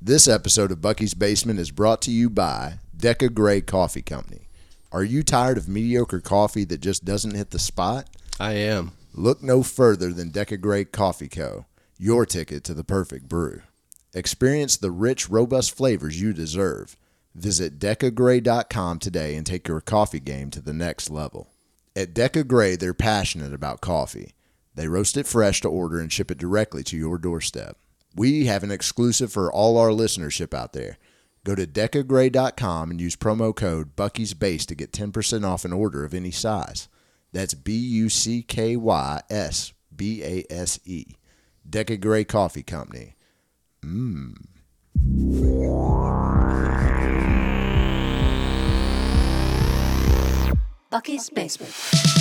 This episode of Bucky's Basement is brought to you by Deca Gray Coffee Company. Are you tired of mediocre coffee that just doesn't hit the spot? I am. Look no further than Deca Gray Coffee Co., your ticket to the perfect brew. Experience the rich, robust flavors you deserve. Visit decagray.com today and take your coffee game to the next level. At Deca Gray, they're passionate about coffee. They roast it fresh to order and ship it directly to your doorstep. We have an exclusive for all our listenership out there. Go to decagray.com and use promo code Bucky's Base to get 10% off an order of any size. That's B U C K Y S B A S E. Deca Gray Coffee Company. Mmm. Bucky's Basement.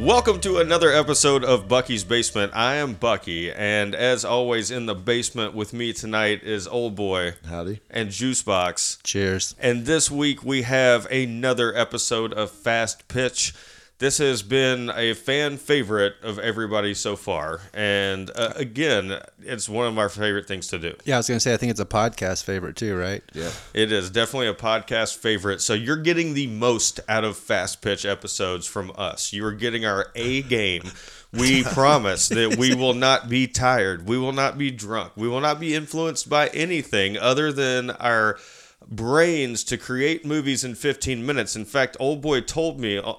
Welcome to another episode of Bucky's Basement. I am Bucky, and as always, in the basement with me tonight is Old Boy Howdy. and Juicebox. Cheers. And this week we have another episode of Fast Pitch. This has been a fan favorite of everybody so far, and uh, again, it's one of our favorite things to do. Yeah, I was gonna say I think it's a podcast favorite too, right? Yeah. It is definitely a podcast favorite. So you're getting the most out of fast pitch episodes from us. You are getting our A game. We promise that we will not be tired. We will not be drunk. We will not be influenced by anything other than our brains to create movies in 15 minutes. In fact, old boy told me uh,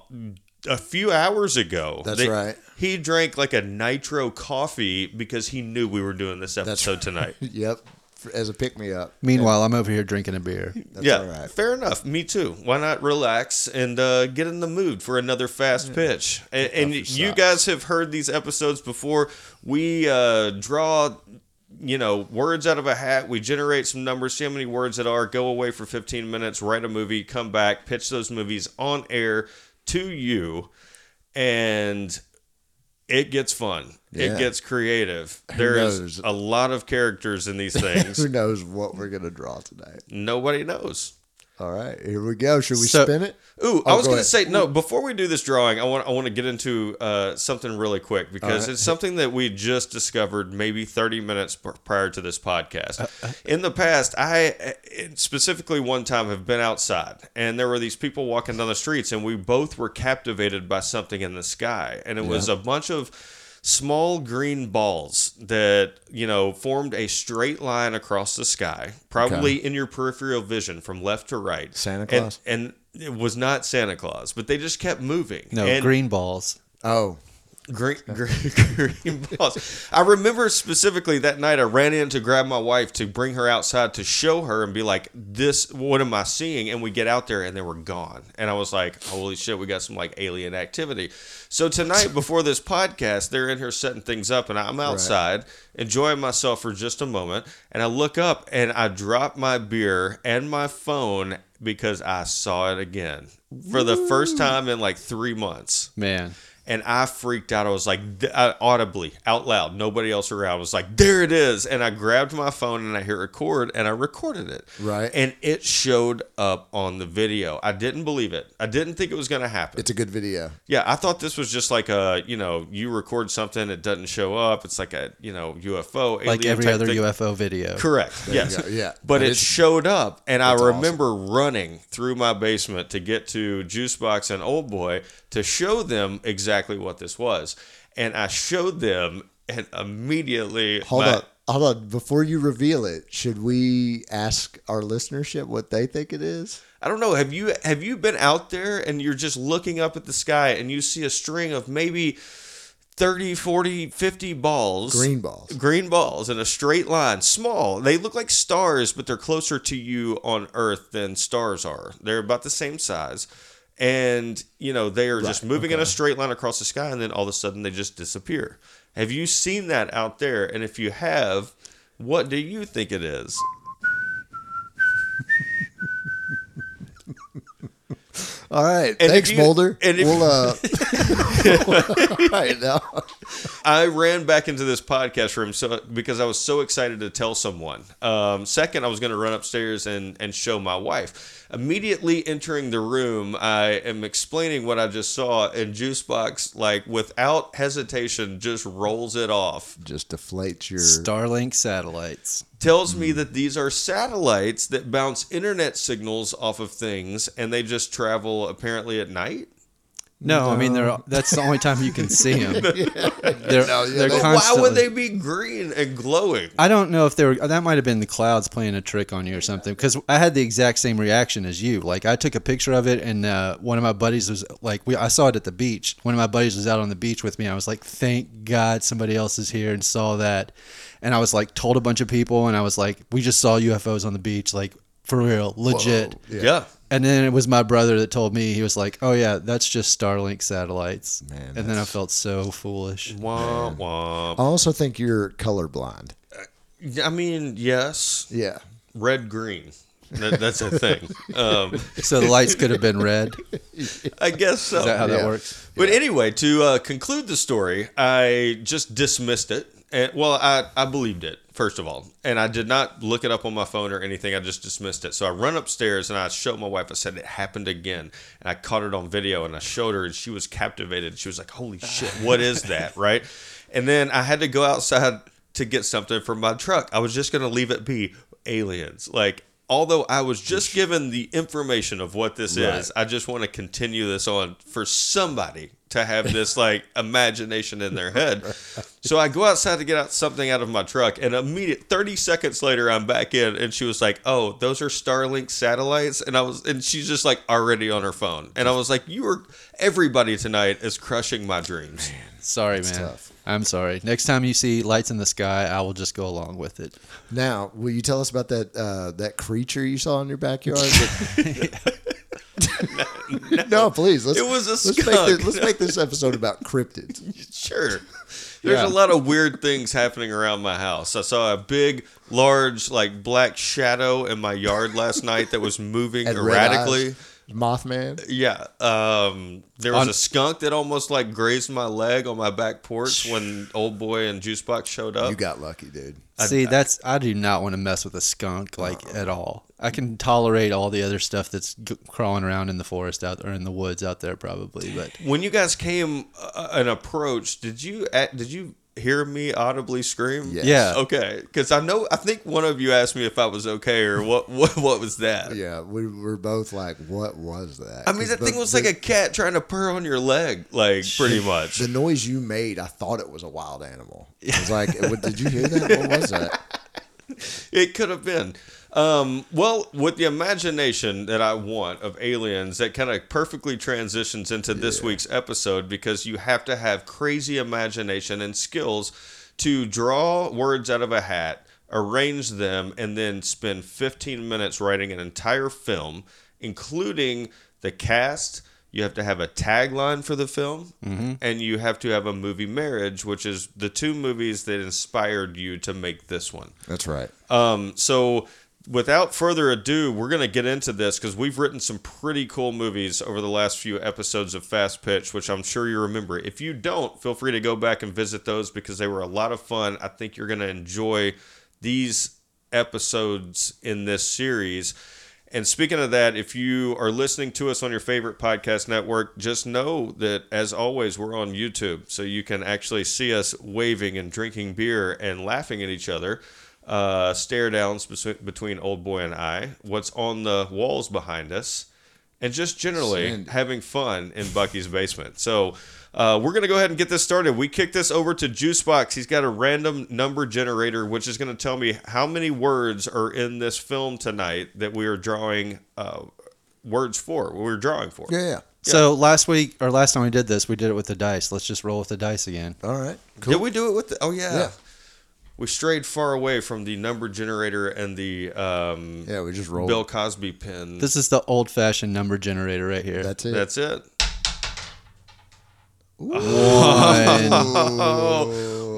a few hours ago. That's that right. He drank like a nitro coffee because he knew we were doing this episode tonight. Yep. As a pick me up. Meanwhile, I'm over here drinking a beer. That's yeah, all right. fair enough. Me too. Why not relax and uh, get in the mood for another fast pitch? And, and you socks. guys have heard these episodes before. We uh, draw, you know, words out of a hat. We generate some numbers, see how many words it are. Go away for 15 minutes, write a movie, come back, pitch those movies on air to you, and it gets fun. Yeah. It gets creative. There's a lot of characters in these things. Who knows what we're going to draw tonight? Nobody knows. All right. Here we go. Should we So- spin it? Ooh, I Oh, was go going to ahead. say no. Before we do this drawing, I want I want to get into uh, something really quick because right. it's something that we just discovered maybe 30 minutes prior to this podcast. Uh, In the past, I uh, specifically one time have been outside and there were these people walking down the streets and we both were captivated by something in the sky and it was a bunch of small green balls that you know formed a straight line across the sky probably in your peripheral vision from left to right Santa And- Claus? and it was not Santa Claus, but they just kept moving. No, and green balls. Oh, green, green, green balls. I remember specifically that night I ran in to grab my wife to bring her outside to show her and be like, "This, what am I seeing?" And we get out there and they were gone, and I was like, "Holy shit, we got some like alien activity." So tonight, before this podcast, they're in here setting things up, and I'm outside enjoying myself for just a moment, and I look up and I drop my beer and my phone because I saw it again for the first time in like three months Man. And I freaked out. I was like, th- I, audibly, out loud, nobody else around. I was like, there it is. And I grabbed my phone and I hit record and I recorded it. Right. And it showed up on the video. I didn't believe it. I didn't think it was going to happen. it's a good video. yeah, I thought this was just like a, you know, you record something, it doesn't show up. It's like a, you know, UFO. Like every type other thing. UFO video. Correct. you yes. Yeah. But That it is- showed up, and I That's awesome. remember running through my basement to get to Juicebox and Old Boy to show them exactly what this was. And I showed them, and immediately. Hold my- on. Hold on. Before you reveal it, should we ask our listenership what they think it is? I don't know. Have you have you been out there and you're just looking up at the sky and you see a string of maybe 30, 40, 50 balls. Green balls. Green balls in a straight line, small. They look like stars, but they're closer to you on Earth than stars are. They're about the same size. And, you know, they are just moving in a straight line across the sky, and then all of a sudden they just disappear. Have you seen that out there? And if you have, what do you think it is? All right. And Thanks, you- Boulder. and if- we'll, uh, all right, now. I ran back into this podcast room so because I was so excited to tell someone. Um, second, I was going to run upstairs and and show my wife. Immediately entering the room, I am explaining what I just saw, and Juicebox, like without hesitation, just rolls it off. Just deflates your. Starlink satellites. Tells me that these are satellites that bounce internet signals off of things, and they just travel apparently at night. No, I mean they're that's the only time you can see them. They're, No, yeah, they're they- Why constantly. would they be green and glowing? I don't know if they were. That might have been the clouds playing a trick on you or something. Because I had the exact same reaction as you. Like I took a picture of it, and uh, one of my buddies was like, "We." I saw it at the beach. One of my buddies was out on the beach with me. I was like, "Thank God somebody else is here and saw that." And I was like, told a bunch of people, and I was like, "We just saw UFOs on the beach, like for real, legit." yeah. And then it was my brother that told me. He was like, "Oh yeah, that's just Starlink satellites." Man, and then I felt so foolish. Wah, wah. I also think you're colorblind. I mean, yes, Yeah. red green. That, that's a thing. Um, So the lights could have been red. I guess so. Is that how Yeah. that works? But anyway, to uh, conclude the story, I just dismissed it. And, well, I, I believed it, first of all. And I did not look it up on my phone or anything. I just dismissed it. So I run upstairs and I showed my wife. I said, it happened again. And I caught it on video and I showed her and she was captivated. She was like, holy shit, what is that? right? And then I had to go outside to get something from my truck. I was just going to leave it be aliens. Like, although I was just given the information of what this is, I just want to continue this on for somebody to have this like imagination in their head. So I go outside to get out something out of my truck, and immediate thirty seconds later, I'm back in, and she was like, "Oh, those are Starlink satellites," and I was, and she's just like already on her phone, and I was like, "You are everybody tonight is crushing my dreams." Sorry, man. tough. I'm sorry. Next time you see lights in the sky, I will just go along with it. Now, will you tell us about that uh, that creature you saw in your backyard? that- no, please. Let's, It was a let's make, this, let's make this episode about cryptids. Sure. There's Yeah. a lot of weird things happening around my house. I saw a big, large, like black shadow in my yard last night that was moving And erratically. Eyes. Mothman. Yeah. Um, there was On- a skunk that almost like grazed my leg on my back porch when old boy and Juicebox showed up. You got lucky, dude. see, that's I do not want to mess with a skunk like at all. I can tolerate all the other stuff that's g- crawling around in the forest out or in the woods out there, probably. But when you guys came uh, and approached, did you uh, did you hear me audibly scream? Yes. Yeah. Okay, because I know I think one of you asked me if I was okay or what what what was that? Yeah, we were both like, "What was that?" I mean, that the- thing was the- like a cat trying to purr on your leg, like pretty much. The noise you made, I thought it was a wild animal. I was like, "Did you hear that? What was that?" It could have been. Um, well, with the imagination that I want of aliens, that kind of perfectly transitions into this week's episode because you have to have crazy imagination and skills to draw words out of a hat, arrange them, and then spend 15 minutes writing an entire film, including the cast. You have to have a tagline for the film, and you have to have a movie marriage, which is the two movies that inspired you to make this one. That's right. Um, so without further ado, we're going to get into this because we've written some pretty cool movies over the last few episodes of Fast Pitch, which I'm sure you remember. If you don't, feel free to go back and visit those because they were a lot of fun. I think you're going to enjoy these episodes in this series. And speaking of that, if you are listening to us on your favorite podcast network, just know that as always, we're on YouTube. So you can actually see us waving and drinking beer and laughing at each other. Uh, stare downs between Old Boy and I, what's on the walls behind us, and just generally Sandy. having fun in Bucky's basement. So uh, we're going to go ahead and get this started. We kick this over to Juicebox. He's got a random number generator, which is going to tell me how many words are in this film tonight that we are drawing uh, words for. We're drawing for. Yeah, yeah. so last week or last time we did this, we did it with the dice. Let's just roll with the dice again. All right. Cool. Did we do it with the? Oh yeah. Yeah. We strayed far away from the number generator and the um, Yeah, we just rolled. Bill Cosby pin. This is the old-fashioned number generator right here. That's it. That's it. Oh,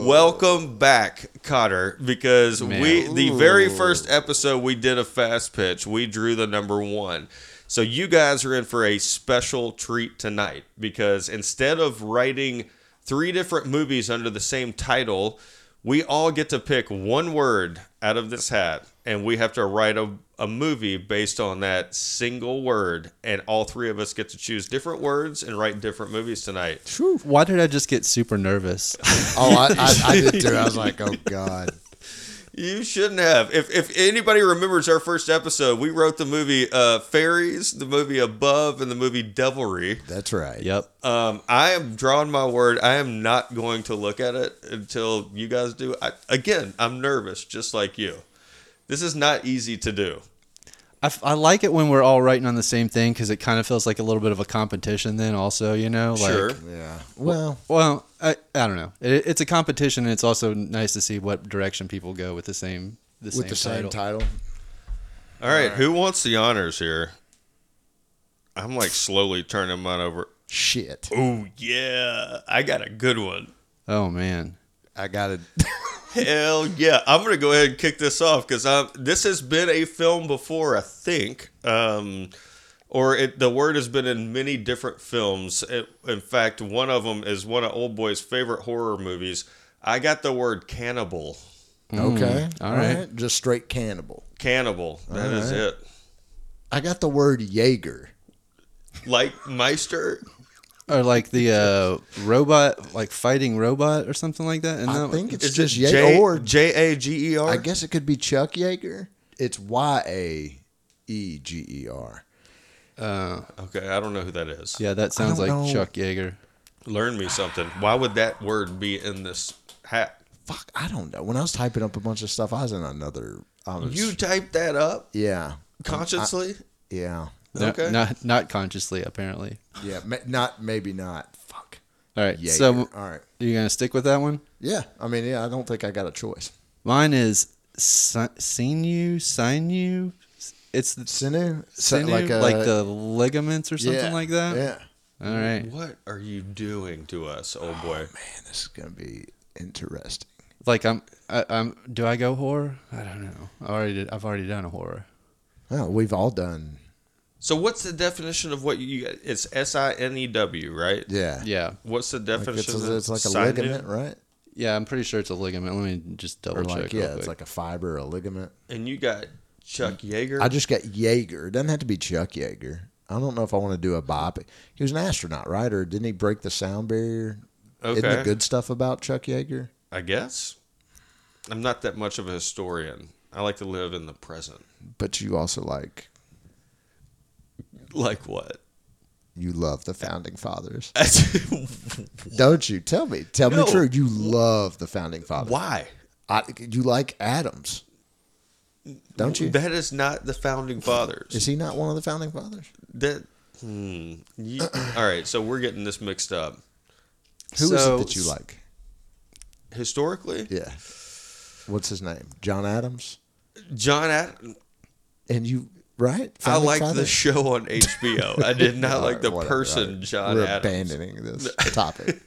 welcome back, Cotter, because Man. we the very first episode we did a fast pitch, we drew the number one. So you guys are in for a special treat tonight because instead of writing three different movies under the same title. We all get to pick one word out of this hat, and we have to write a, a movie based on that single word. And all three of us get to choose different words and write different movies tonight. Why did I just get super nervous? Oh, I, I, I did too. I was like, oh god. You shouldn't have. If if anybody remembers our first episode, we wrote the movie uh, Fairies, the movie Above, and the movie Devilry. That's right. yep. Um, I am drawing my word. I am not going to look at it until you guys do. I, again, I'm nervous, just like you. This is not easy to do. I, f- I like it when we're all writing on the same thing because it kind of feels like a little bit of a competition. Then also, you know, like sure. Yeah. Well, Well, I, I don't know. It, it's a competition, and it's also nice to see what direction people go with the same the with same the same title. title. All right, who wants the honors here? I'm like slowly turning mine over. Shit. Oh yeah, I got a good one. Oh man, I got it. Hell yeah! I'm gonna go ahead and kick this off because this has been a film before, I think, um, or it, the word has been in many different films. It, in fact, one of them is one of Old Boy's favorite horror movies. I got the word cannibal. Okay. all right. Just straight cannibal. Cannibal. That is right. it. I got the word Jaeger. Like Meister. Or like the uh, robot, like fighting robot or something like that. And I that- think it's Is just it Jaeger. J Or J A G E R? I guess it could be Chuck Yeager. It's Y A E G E R. uh, Okay, I don't know who that is. yeah, that sounds like know. Chuck Yeager. Learn me something. Why would that word be in this hat? Fuck, I don't know. When I was typing up a bunch of stuff, I was in another. I was, You typed that up yeah, consciously? yeah, No- Okay. not not consciously, apparently. yeah. Ma- not maybe not. Fuck. All right, Jaeger. so all right. you gonna stick with that one? Yeah, I mean, yeah. I don't think I got a choice. Mine is si- sinew, sinew. It's the Sinew, sinew, like, like, uh, the ligaments or something yeah, like that. Yeah. All right. What are you doing to us, old boy? Man, this is gonna be interesting. Like I'm, I, I'm. Do I go horror? I don't know. I already did. I've already done a horror. Oh, we've all done. So, what's the definition of what you? It's S I N E W, right? Yeah. Yeah, What's the Like definition? it's, of it's like a Sinew? ligament, right? yeah. I'm pretty sure it's a ligament. Let me just double Or check. like real yeah, it's like a fiber, a ligament. And you got Chuck mm. Yeager. I just got Yeager. It doesn't have to be Chuck Yeager. I don't know if I want to do a biopic. He was an astronaut, right? Or didn't he break the sound barrier? Okay. Isn't the good stuff about Chuck Yeager? I guess. I'm not that much of a historian. I like to live in the present. But you also like Like what? you love the founding fathers, don't you? Tell me, tell No. me true. You love the founding fathers. Why? I, you like Adams, don't you? That is not the founding fathers. Is he not one of the founding fathers? That. Hmm. You- all right. So we're getting this mixed up. Who is it that you like? Historically, Yeah. What's his name? John Adams. John. Ad- And you right? I Founding liked the show on HBO. I did not like the whatever, person all right. John We're Adams. abandoning this topic.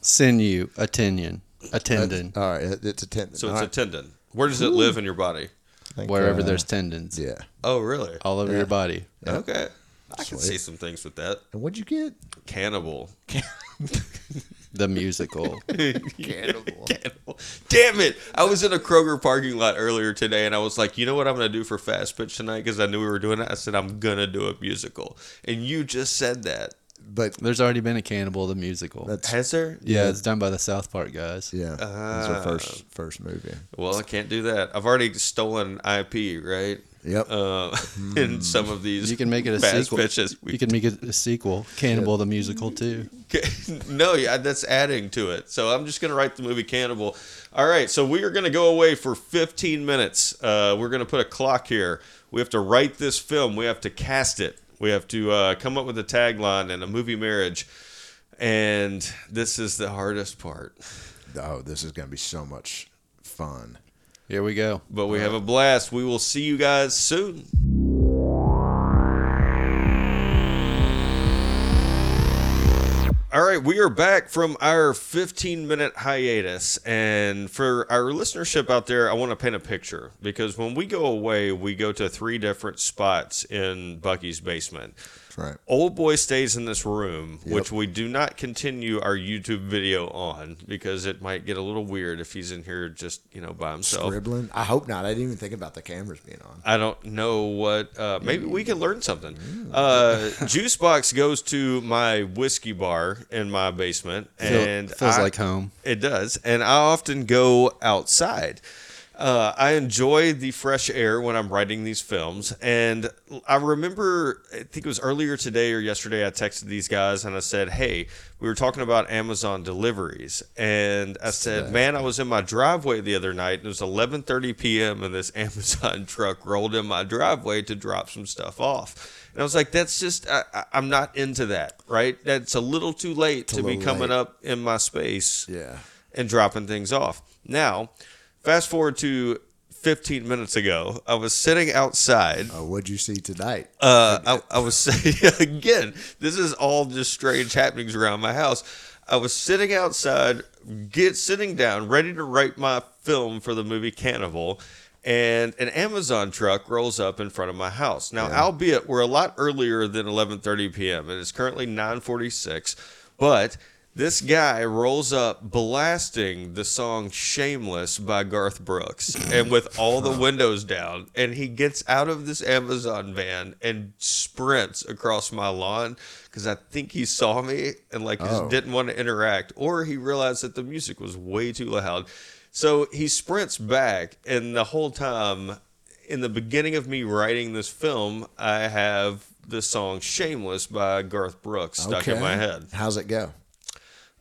sinew, a tendon, a tendon, All right, it's a tendon. So All it's a right. tender. Where does it live in your body? Think, wherever uh, there's tendons, yeah. Oh, really? all over Yeah. your body. Okay. I can Sweet. see some things with that. And what'd you get? Cannibal. The musical. Cannibal. Cannibal. Damn it! I was in a Kroger parking lot earlier today, and I was like, you know what I'm going to do for Fast Pitch tonight? Because I knew we were doing it. I said I'm going to do a musical, and you just said that. But There's already been a Cannibal the musical. that's Has there? yeah, it's done by the South Park guys. yeah. it's Ah. our first first movie. Well, I can't do that. I've already stolen IP, right? Yep. Uh, in some of these, You can make it a fast sequel. pitches. You can make it a sequel, Cannibal the musical too. no, yeah, that's adding to it. So I'm just gonna write the movie Cannibal. All right, so we are gonna go away for 15 minutes. Uh, we're gonna put a clock here. We have to write this film. We have to cast it. We have to uh, come up with a tagline and a movie marriage. And this is the hardest part. Oh, this is gonna be so much fun. Here we go. But we have a blast. We will see you guys soon. All right, we are back from our 15 minute hiatus. And for our listenership out there, I want to paint a picture because when we go away, we go to three different spots in Bucky's basement. Right. Old boy stays in this room, Yep. which we do not continue our YouTube video on because it might get a little weird if he's in here just you know by himself. Scribbling. I hope not. I didn't even think about the cameras being on. I don't know what. Uh, maybe we can learn something. Uh, Juicebox goes to my whiskey bar in my basement, and feels I- like home. It does, and I often go outside. Uh, I enjoy the fresh air when I'm writing these films, and I remember I think it was earlier today or yesterday. I texted these guys and I said, "Hey, we were talking about Amazon deliveries," and I said, "Man, I was in my driveway the other night, and it was 11:30 p.m. and this Amazon truck rolled in my driveway to drop some stuff off." And I was like, "That's just I, I'm not into that, right? That's a little too late to be coming late. up in my space." Yeah. and dropping things off. Now, fast forward to 15 minutes ago, I was sitting outside. Oh, what'd you see tonight? Uh, I, I was saying again, this is all just strange happenings around my house. I was sitting outside, get sitting down, ready to write my film for the movie Cannibal, and an Amazon truck rolls up in front of my house. Now, albeit we're a lot earlier than 11:30 p.m. It is currently 9:46, but this guy rolls up blasting the song Shameless by Garth Brooks and with all the windows down and he gets out of this Amazon van and sprints across my lawn cuz I think he saw me and like just Oh. didn't want to interact or he realized that the music was way too loud. So he sprints back and the whole time in the beginning of me writing this film I have the song Shameless by Garth Brooks stuck in my head. How's it go?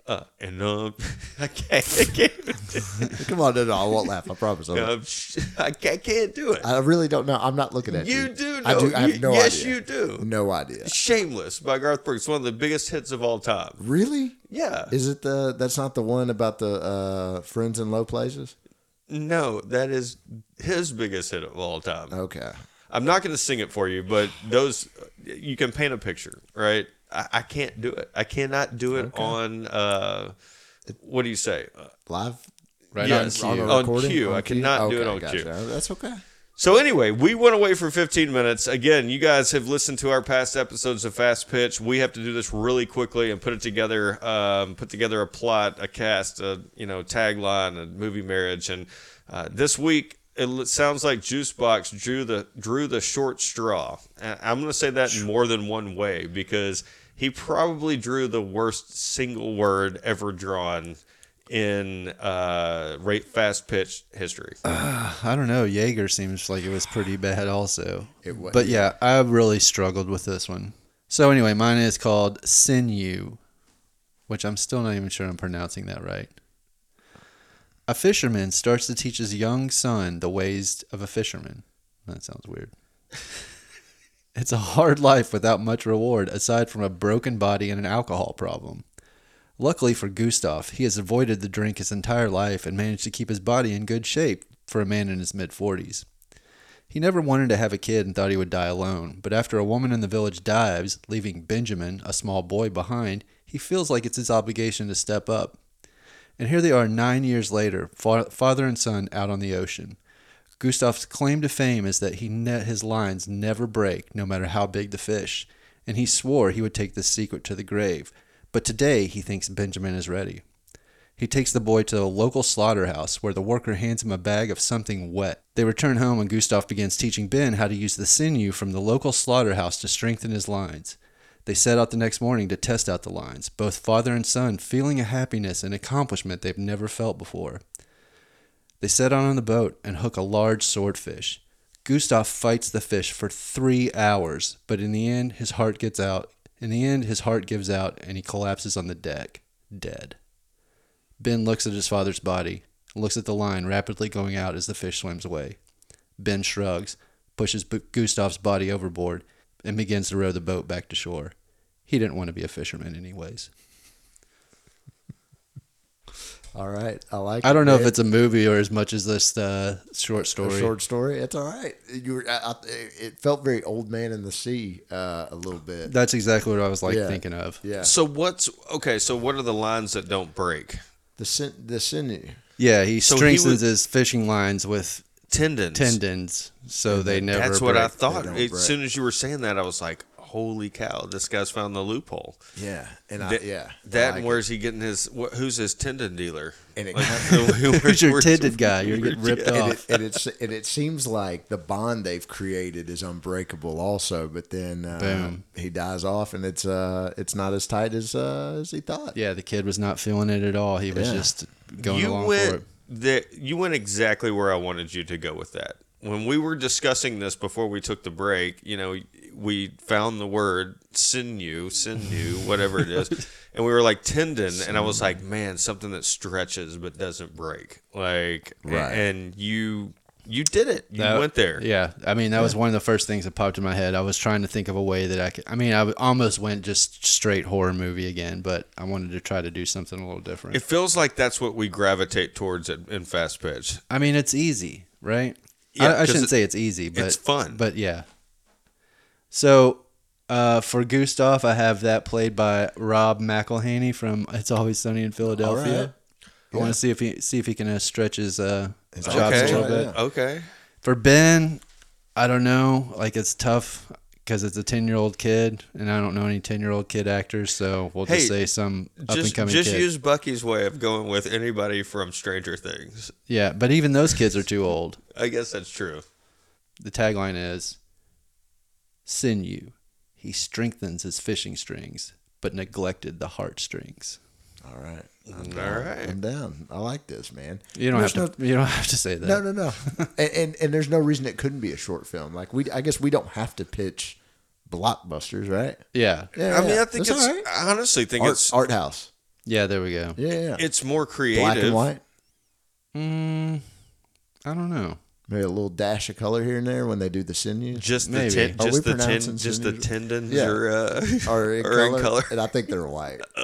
Uh, and um, I can't, I can't, Come on, no, no, I won't laugh. I promise. I, won't. um, sh- I can't, I can't do it. I really don't know. I'm not looking at you. You do know. I do. I have You- no yes, idea. you do. No idea. Shameless by Garth Brooks, one of the biggest hits of all time. Really? Yeah. Is it the? That's not the one about the uh, friends in low places. No, that is his biggest hit of all time. Okay. I'm not going to sing it for you, but those you can paint a picture, right? I, I can't do it. I cannot do it on. Uh, what do you say? Uh, Live. Right Yes. on on cue. a On recording? cue. I cannot do it on gotcha. cue. That's okay. So anyway, we went away for 15 minutes. Again, you guys have listened to our past episodes of Fast Pitch. We have to do this really quickly and put it together, um, put together a plot, a cast, a you know tagline, a movie marriage. And uh, this week, it sounds like Juicebox drew the drew the short straw. I'm going to say that in more than one way because he probably drew the worst single word ever drawn in uh, rate fast pitch history. I don't know. Jaeger seems like it was pretty bad also. It wa- but yeah, I really struggled with this one. So anyway, mine is called Sinew, which I'm still not even sure I'm pronouncing that right. A fisherman starts to teach his young son the ways of a fisherman. That sounds weird. it's a hard life without much reward aside from a broken body and an alcohol problem. Luckily for Gustav, he has avoided the drink his entire life and managed to keep his body in good shape for a man in his mid 40s. He never wanted to have a kid and thought he would die alone, but after a woman in the village dies, leaving Benjamin, a small boy, behind, he feels like it's his obligation to step up. And here they are nine years later, fa- father and son out on the ocean. Gustav's claim to fame is that he ne- his lines never break, no matter how big the fish, and he swore he would take this secret to the grave. But today he thinks Benjamin is ready. He takes the boy to a local slaughterhouse where the worker hands him a bag of something wet. They return home and Gustav begins teaching Ben how to use the sinew from the local slaughterhouse to strengthen his lines. They set out the next morning to test out the lines, both father and son feeling a happiness and accomplishment they've never felt before. They set out on the boat and hook a large swordfish. Gustav fights the fish for three hours, but in the end, his heart gets out. In the end, his heart gives out and he collapses on the deck, dead. Ben looks at his father's body, looks at the line rapidly going out as the fish swims away. Ben shrugs, pushes Gustav's body overboard, and begins to row the boat back to shore. He didn't want to be a fisherman, anyways. All right. I like. It. I don't know if it's a movie or as much as this uh, short a story. short story. It's all right. You were. I, I, it felt very old man in the sea uh, a little bit. That's exactly what I was like Yeah. thinking of. Yeah. So what's okay? So what are the lines that don't break? The sin, the sinew. Yeah, he So he strengthens would- his fishing lines with Tendons. tendons, so they never. That's what I thought. As soon as you were saying that, I was like, oh holy cow, this guy's found the loophole. Yeah, and I, That- yeah, That I and like where's he getting his? Wh- who's his tendon dealer? And it Like, kinda- Who's your where's- tended guy? You're getting ripped and off. it, and it's and it seems like the bond they've created is unbreakable also but then uh, Boom. he dies off and it's uh it's not as tight as uh as he thought Yeah, the kid was not feeling it at all. He was Yeah. just going you along went for it. the you went exactly where I wanted you to go with that. When we were discussing this before we took the break, you know, we found the word sinew, sinew, whatever it is, and we were like tendon, and I was like, man, something that stretches but doesn't break, like, Right. and you you did it, you That- went there, Yeah, I mean that was one of the first things that popped in my head. I was trying to think of a way that I could. I mean, I almost went just straight horror movie again, but I wanted to try to do something a little different. It feels like that's what we gravitate towards in, in fast pitch. I mean, it's easy, right? Yeah, I, I 'cause shouldn't it- say it's easy, but it's fun. But yeah. So, uh, for Gustav, I have that played by Rob McElhenney from It's Always Sunny in Philadelphia. All right. I want to see if he see if he can uh, stretch his uh, His chops Okay. a little Yeah, bit. yeah. Okay, For Ben, I don't know. Like it's tough because it's a ten year old kid, and I don't know any ten year old kid actors. So we'll just Hey, say some up and just coming just kid. use Bucky's way of going with anybody from Stranger Things. yeah, but even those kids are too old. I guess that's true. The tagline is Sinew. He strengthens his fishing strings, but neglected the heartstrings. all right All right. i'm down i like this man You don't There's have to. you don't have to say that. no no no and, and and there's no reason it couldn't be a short film like we i guess we don't have to pitch blockbusters right Yeah, yeah I mean, yeah. I think That's it's. all right. I honestly think art, it's art house yeah. There we go. yeah yeah it's more creative. black and white Mm, I don't know. Maybe a little dash of color here and there when they do the sinews Just the Maybe. ten, Are just the ten, pronouncing just the tendons Yeah. are, uh, are in, are color, in color. and I think they're white.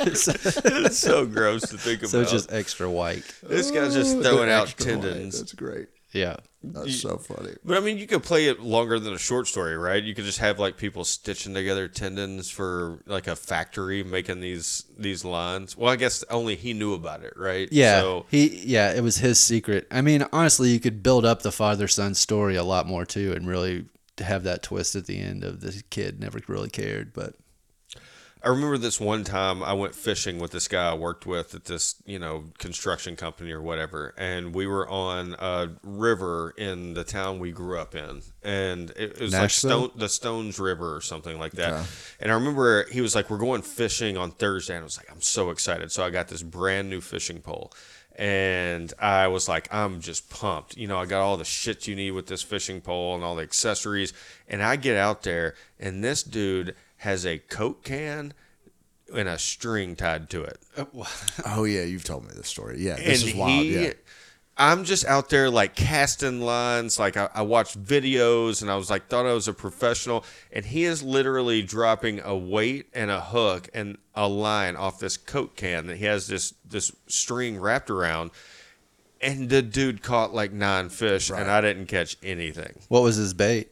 it's so gross to think about. So it's just extra white. this guy's just throwing they're out extra white. tendons. That's great. Yeah. That's so funny. But I mean, you could play it longer than a short story, right? You could just have like people stitching together tendons for like a factory making these these lines. Well, I guess only he knew about it, right? Yeah. So he. Yeah. It was his secret. I mean, honestly, you could build up the father son story a lot more too, and really have that twist at the end of the kid never really cared, but I remember this one time I went fishing with this guy I worked with at this, you know, construction company or whatever, and we were on a river in the town we grew up in, and it, it was like Stone, the Stones River or something like that. Okay. And I remember he was like, "We're going fishing on Thursday," and I was like, "I'm so excited!" So I got this brand new fishing pole. And I was like, I'm just pumped. You know, I got all the shit you need with this fishing pole and all the accessories. And I get out there, and this dude has a Coke can and a string tied to it. Oh yeah, you've told me this story. Yeah, this and is wild. he, yeah. I'm just out there like casting lines. Like I, I watched videos and I was like, thought I was a professional. And he is literally dropping a weight and a hook and a line off this Coke can that he has this this string wrapped around. And the dude caught like nine fish, Right. and I didn't catch anything. what was his bait?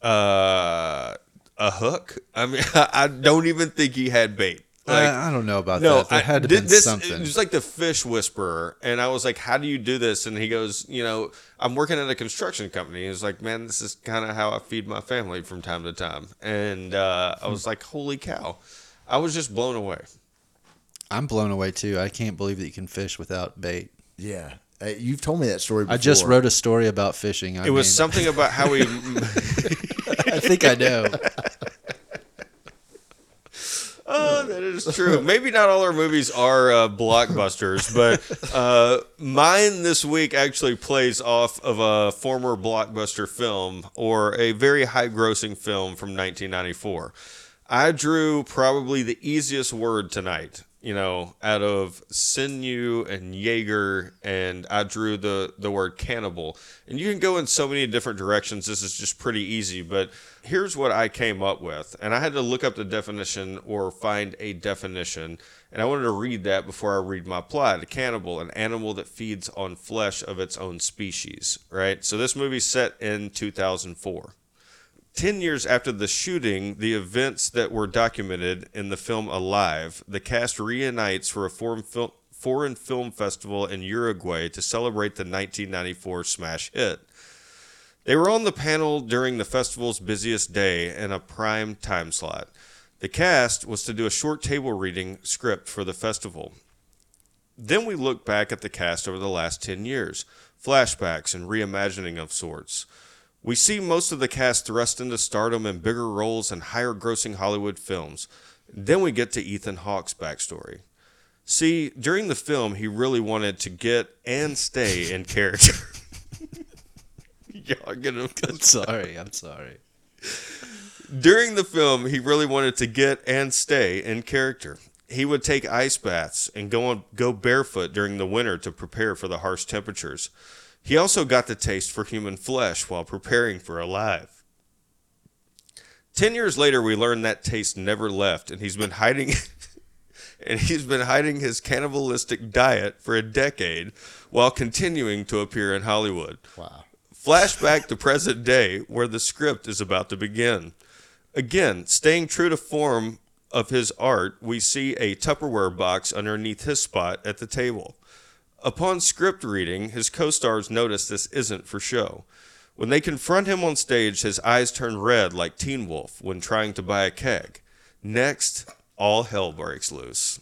Uh, a hook? I mean, I don't even think he had bait. Like, I, I don't know about no, that. There I- had to thi- be this, something. It was like the fish whisperer, and I was like, "How do you do this?" And he goes, "You know, I'm working at a construction company." He's like, "Man, this is kind of how I feed my family from time to time." And uh, I was like, "Holy cow!" I was just blown away. I'm blown away too. I can't believe that you can fish without bait. Yeah, Uh, you've told me that story. before. I just wrote a story about fishing. I it was something about how he. I think I know. Oh, that is true. Maybe not all our movies are uh, blockbusters, but uh, mine this week actually plays off of a former blockbuster film or a very high grossing film from 1994. I drew probably the easiest word tonight, you know, out of sinew and Jaeger, and I drew the, the word cannibal. And you can go in so many different directions. This is just pretty easy, but here's what I came up with. And I had to look up the definition or find a definition. And I wanted to read that before I read my plot. A cannibal, an animal that feeds on flesh of its own species, right? So this movie's set in 2004. 10 years after the shooting, the events that were documented in the film Alive, the cast reunites for a foreign film, foreign film festival in Uruguay to celebrate the 1994 smash hit. They were on the panel during the festival's busiest day in a prime time slot. The cast was to do a short table reading script for the festival. Then we look back at the cast over the last 10 years, flashbacks and reimagining of sorts. We see most of the cast thrust into stardom in bigger roles and higher grossing Hollywood films. Then we get to Ethan Hawke's backstory. See, during the film, he really wanted to get and stay in character. Y'all are gonna. I'm sorry. I'm sorry. During the film, he really wanted to get and stay in character. He would take ice baths and go on, go barefoot during the winter to prepare for the harsh temperatures. He also got the taste for human flesh while preparing for Alive. Ten years later, we learn that taste never left, and he's been hiding, and he's been hiding his cannibalistic diet for a decade while continuing to appear in Hollywood. Wow. Flashback to present day, where the script is about to begin. Again, staying true to form of his art, we see a Tupperware box underneath his spot at the table. Upon script reading, his co stars notice this isn't for show. When they confront him on stage, his eyes turn red like Teen Wolf when trying to buy a keg. Next, all hell breaks loose.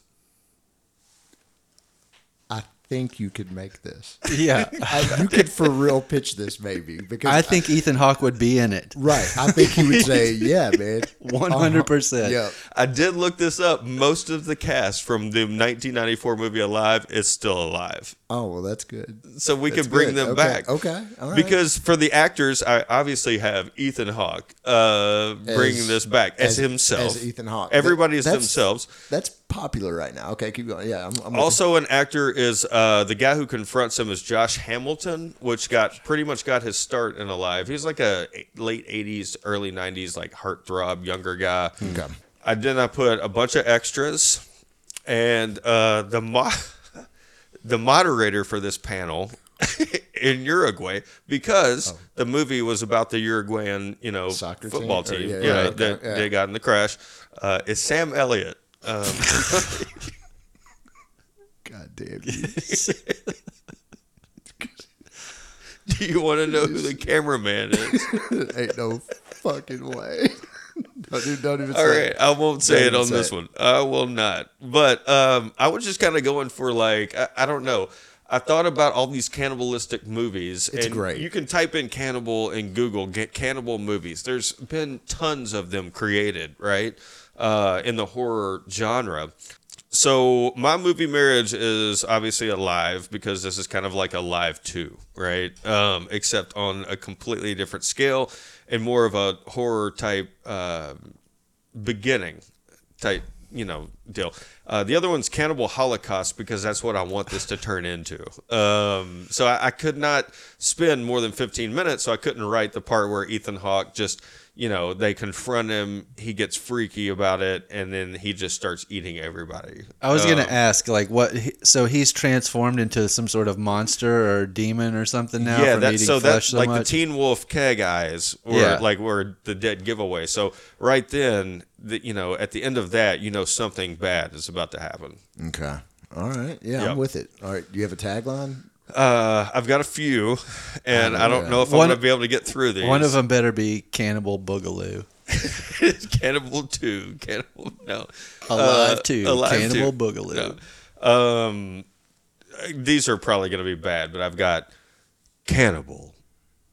I think you could make this. Yeah. I, you could for real pitch this maybe because I think Ethan Hawke would be in it. right. I think he would say, "Yeah, man, 100%. Uh-huh. yeah." I did look this up. Most of the cast from the 1994 movie Alive is still alive. Oh well, that's good. So we That's can bring good. them Okay, back. Okay, right. Because for the actors, I obviously have Ethan Hawke uh, bringing this back as, as- himself. as Ethan Hawke. Everybody is themselves. that's popular right now. Okay, keep going. Yeah, I'm, I'm Also, an actor is uh, the guy who confronts him is Josh Hamilton, which got pretty much got his start in Alive. He's like a late '80s, early '90s, like heartthrob, younger guy. Okay. I then I put a bunch of extras, and uh, the mo- the moderator for this panel in Uruguay because the movie was about the Uruguayan, you know, Oh. Soccer team? football Or- team. yeah, you yeah, know, okay, that yeah. they got in the crash. Uh, is Sam Elliott. Um, God damn you. do you want to know who the cameraman is? Ain't no fucking way. don't, don't even All right, I won't say it Don't on say this it. one. I will not. But um, I was just kind of going for like I, I don't know. I thought about all these cannibalistic movies. It's and great. You can type in cannibal in Google, get cannibal movies. There's been tons of them created, right? Uh, in the horror genre. So my movie marriage is obviously alive because this is kind of like a live two, right? Um, except on a completely different scale and more of a horror type uh, beginning type, you know, deal. Uh, the other one's Cannibal Holocaust because that's what I want this to turn into. Um, so I, I could not spend more than 15 minutes, so I couldn't write the part where Ethan Hawke just, you know, they confront him, he gets freaky about it, and then he just starts eating everybody. I was going Um, to ask, like, what? So he's transformed into some sort of monster or demon or something now yeah, that's so flesh that's so like the? Teen Wolf keg eyes, or Yeah. like were the dead giveaway. So right then, the, you know, at the end of that, you know something bad is about to happen. Okay. All right. Yeah, Yep. I'm with it. All right. Do you have a tagline? Uh, I've got a few, and I don't know if One- I'm gonna be able to get through these. One of them better be Cannibal Boogaloo. Cannibal Two, Cannibal no, Alive Uh, Two, Alive Cannibal 2. Boogaloo. Um, these are probably gonna be bad, but I've got Cannibal.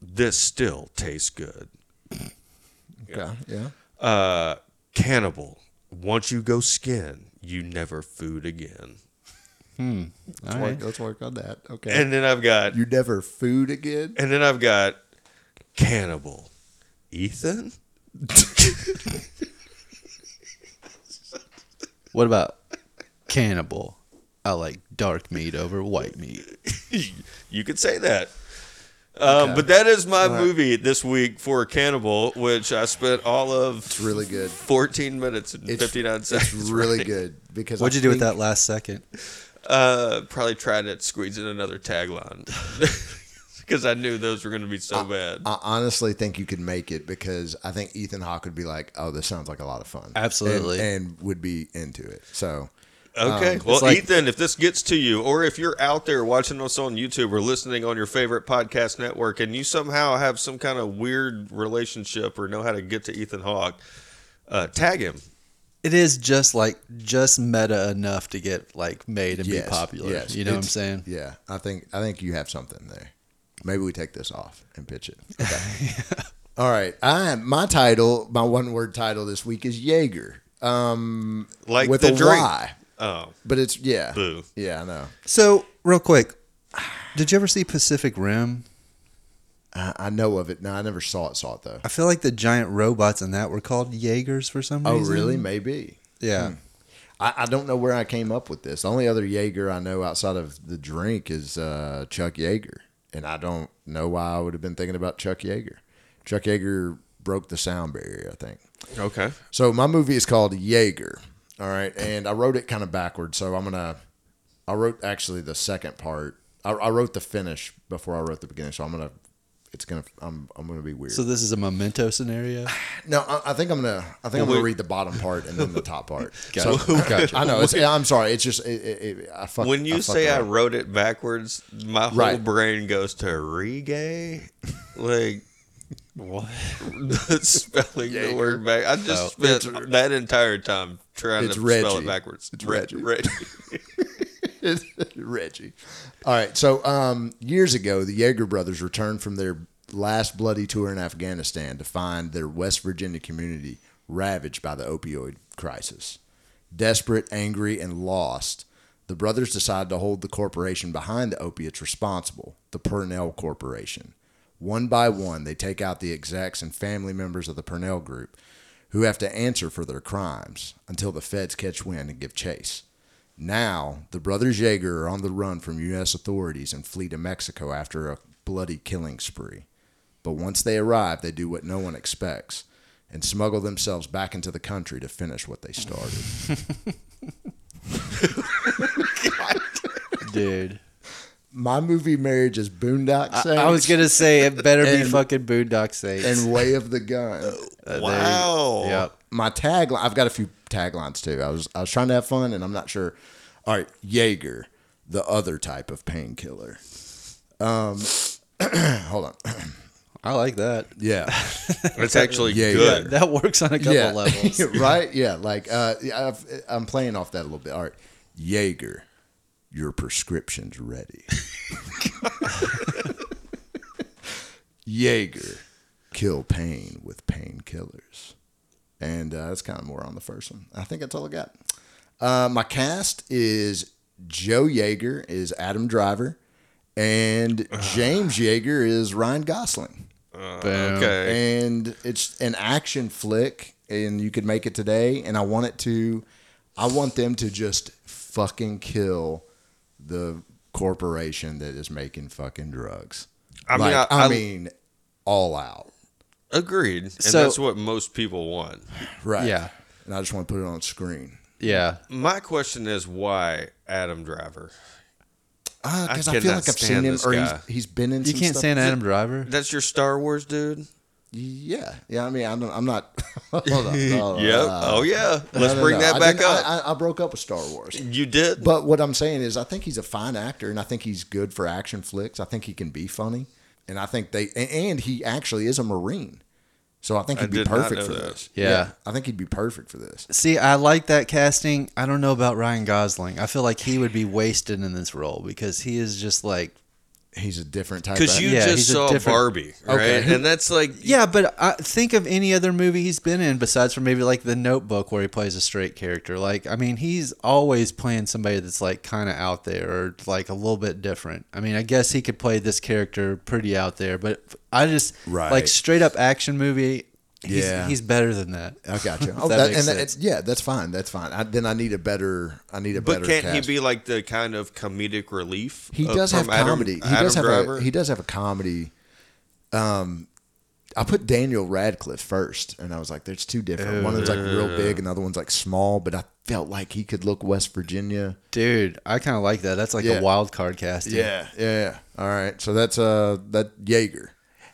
This still tastes good. Okay. Yeah. Uh, Cannibal. Once you go skin, you never food again. Let's, work, right. let's work on that. Okay. And then I've got you never food again? and then I've got Cannibal. Ethan? What about Cannibal? I like dark meat over white meat. you could say that. Um, But that is my All right. movie this week for Cannibal, which I spent all of It's really good. 14 minutes and It's, 59 it's really writing. good because What'd I you do with that last second? Uh, probably tried to squeeze in another tagline because I knew those were going to be so bad. I honestly think you could make it because I think Ethan Hawke would be like, "Oh, this sounds like a lot of fun." Absolutely. and, and would be into it. So, Okay. Um, well, like- Ethan, if this gets to you, or if you're out there watching us on YouTube or listening on your favorite podcast network, and you somehow have some kind of weird relationship or know how to get to Ethan Hawke, uh, tag him. It is just like just meta enough to get like made and Yes, be popular. yes. You know what I'm saying? Yeah, I think I think you have something there. Maybe we take this off and pitch it. Okay. All right. I my title, my one word title this week is Jaeger. Um, Like with the a drink. Y. Oh, But it's yeah, Boo. yeah, I know. So real quick, did you ever see Pacific Rim? I, I know of it. No, I never saw it. Saw it though. I feel like the giant robots in that were called Jaegers for some reason. Oh, really? Maybe. Yeah. Hmm. I, I don't know where I came up with this. The only other Jaeger I know outside of the drink is uh, Chuck Yeager, and I don't know why I would have been thinking about Chuck Yeager. Chuck Yeager broke the sound barrier, I think. okay. So my movie is called Jaeger. All right, and I wrote it kind of backwards. So I'm gonna. I wrote actually the second part. I, I wrote the finish before I wrote the beginning. So I'm gonna. It's gonna. I'm. I'm gonna be weird. So this is a memento scenario. No, I, I think I'm gonna. I think I'm gonna read the bottom part and then the top part. Gotcha. So, Gotcha. I know. It's, I'm sorry. It's just. It, it, it, I fuck, When you fucked say I around. wrote it backwards, my whole Right. brain goes to reggae. Like, what? Spelling the word back. I just Oh. spent that entire time trying It's to spell Reggie. it backwards. It's Reggie. Reggie. Reggie. All right. So um, years ago, the Jaeger brothers returned from their last bloody tour in Afghanistan to find their West Virginia community ravaged by the opioid crisis. Desperate, angry, and lost, the brothers decided to hold the corporation behind the opiates responsible, the Purnell Corporation. One by one, they take out the execs and family members of the Purnell Group, who have to answer for their crimes until the feds catch wind and give chase. Now, the brothers Jaeger are on the run from U.S. authorities and flee to Mexico after a bloody killing spree. But once they arrive, they do what no one expects and smuggle themselves back into the country to finish what they started. Dude. My movie Marriage is Boondock Saints I was gonna say it better be fucking Boondock Saints. and Way of the Gun. Uh, there you- Wow. Yep. My tagline, I've got a few taglines too. I was I was trying to have fun and I'm not sure. All right, Jaeger, the other type of painkiller. Um, hold on. I like that. Yeah. It's actually Yeah, good. That works on a couple yeah. levels. right? Yeah, like uh, I've, I'm playing off that a little bit. All right, Jaeger, your prescription's ready. Jaeger, kill pain with painkillers, and uh, that's kind of more on the first one. I think that's all I got. Uh, my cast is Joe Jaeger is Adam Driver, and James Jaeger is Ryan Gosling Boom. Okay. and it's an action flick and you could make it today and i want it to i want them to just fucking kill the corporation that is making fucking drugs I mean, Like, I- I, I- mean all out Agreed. And So- that's what most people want. right Yeah. and i just want to put it on screen Yeah. My question is why Adam Driver? because I I, feel like i've seen him or he's, he's been in You some can't stuff. stand Adam Driver. That's your Star Wars dude? yeah yeah i mean i don't i'm not hold on, hold on. Yep. Uh, oh yeah. Let's no, bring no. that back didn't- up. I, I, I broke up with star wars you did. But what I'm saying is, I think he's a fine actor, and I think he's good for action flicks. I think he can be funny, and I think they and- and he actually is a Marine, so I think he'd be perfect for that. this. Yeah. I think he'd be perfect for this. See, I like that casting. I don't know about Ryan Gosling. I feel like he would be wasted in this role because he is just like He's a different type. Because you Yeah, just saw different- Barbie, right? Okay. And that's like Yeah, but I think of any other movie he's been in besides for maybe like The Notebook where he plays a straight character. Like, I mean, he's always playing somebody that's like kind of out there or like a little bit different. I mean, I guess he could play this character pretty out there, but I just Right. like straight up action movie. He's, Yeah. he's better than that. I got you. Oh, that that, makes and that, sense. it's, yeah, that's fine. That's fine. I, then I need a better. I need a But better. But can't cast. he be like the kind of comedic relief? He of- does have from Adam- comedy. he Adam does have Driver? a. He does have a comedy. Um, I put Daniel Radcliffe first, and I was like, "There's two different. One is like real big, and the other one's like small." But I felt like he could look West Virginia. Dude, I kind of like that. That's like Yeah. a wild card casting. Yeah, yeah. All right. So that's uh that Jaeger,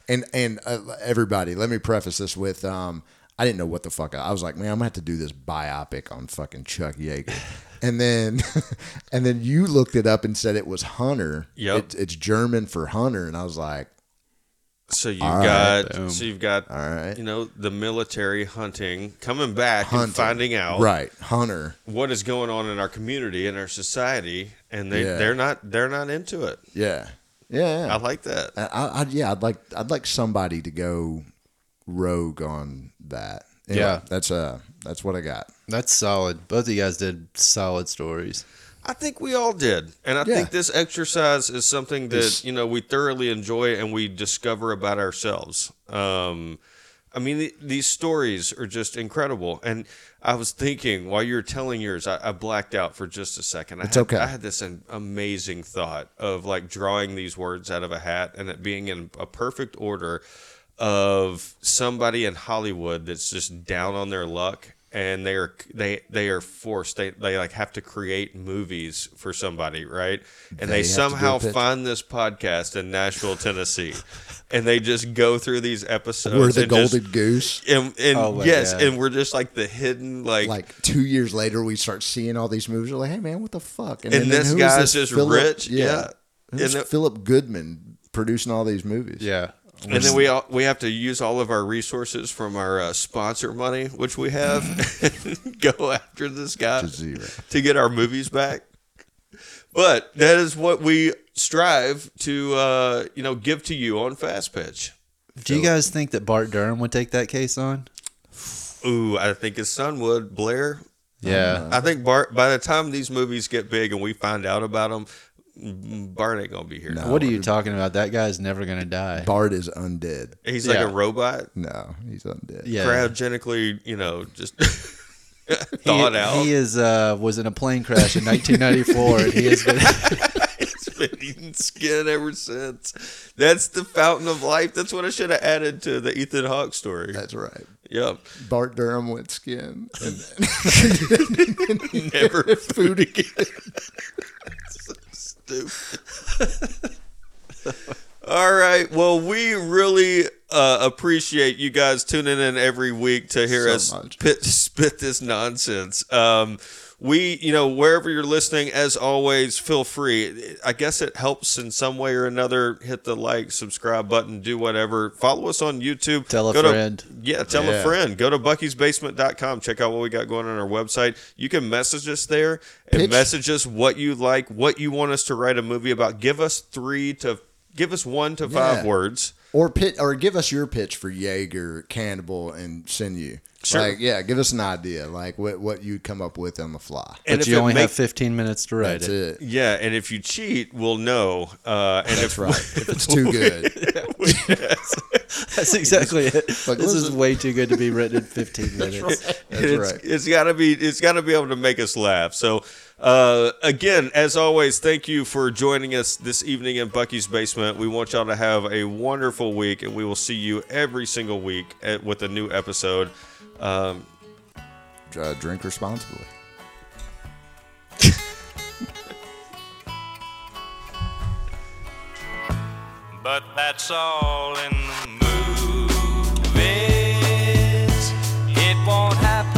and and uh, everybody. Let me preface this with um I didn't know what the fuck I, I was like. Man, I'm gonna have to do this biopic on fucking Chuck Yeager. and then and then you looked it up and said it was hunter. Yep. It, it's German for hunter, and I was like, So you've All right, got boom. so you've got all right, you know the military hunting coming back and finding out right hunter. what is going on in our community and our society, and they Yeah. they're not they're not into it. Yeah, yeah. yeah. I like that. I, I, I- yeah, I'd like I'd like somebody to go rogue on that. Anyway, Yeah. that's uh that's what I got. That's solid. Both of you guys did solid stories. I think we all did, and I Yeah. think this exercise is something that It's- you know we thoroughly enjoy and we discover about ourselves. Um, I mean, th- these stories are just incredible. And I was thinking while you were telling yours, I, I blacked out for just a second. I It's had, okay. I had this an amazing thought of like drawing these words out of a hat and it being in a perfect order of somebody in Hollywood that's just down on their luck and they are they they are forced they they like have to create movies for somebody right and They they, have to do a somehow find this podcast in Nashville Tennessee and they just go through these episodes We're the and just- golden goose. and, and Oh yes God. and we're just like the hidden like, Like two years later, we start seeing all these movies. We're like, hey man, what the fuck? And then this who is guy's just rich, yeah. Who's And Philip Goodman producing all these movies? Yeah. And then we all, we have to use all of our resources from our uh, sponsor money, which we have, and go after this guy To zero. to get our movies back. But that is what we strive to, uh, you know, give to you on Fast Pitch. Do you guys think that Bart Durham would take that case on? Ooh, I think his son would. Blair. Yeah. I think Bart. By the time these movies get big and we find out about them, Bart ain't gonna be here. No. what are you talking about? That guy's never gonna die. Bart is undead. He's like Yeah. a robot, No, he's undead. yeah. cryogenically, you know, just thawed he, out. He is uh, was in a plane crash in 1994, and he has been. He's been eating skin ever since. That's the fountain of life. That's what I should have added to the Ethan Hawke story. That's right. Yep. Bart Durham went skin. And Never food again. Stupid. All right. Well, we really uh, appreciate you guys tuning in every week to hear So us pit, spit this nonsense. Um, we, you know, wherever you're listening, as always, feel free. I guess it helps in some way or another. Hit the like, subscribe button, do whatever. Follow us on YouTube. Tell a Go to- friend. yeah, tell Yeah. a friend. Go to buckysbasement.com. Check out what we got going on our website. You can message us there and Pitch. message us what you like, what you want us to write a movie about. Give us three to give us one to five Yeah. words. Or pit, or give us your pitch for Jaeger, Cannibal, and send you. Sure. Like, yeah, give us an idea, like what what you'd come up with on the fly. And But if you only make- have 15 minutes to write That's it. it. Yeah, and if you cheat, we'll know. Uh, and That's if right. If it's too good, That's exactly it. Like, this is way too good to be written in 15 minutes. that's it's, right. it's got to be it's got to be able to make us laugh. So uh, again, as always, thank you for joining us this evening in Bucky's basement. We want y'all to have a wonderful week, and we will see you every single week at, with a new episode. Um, uh, drink responsibly. But that's all in the movies. It won't happen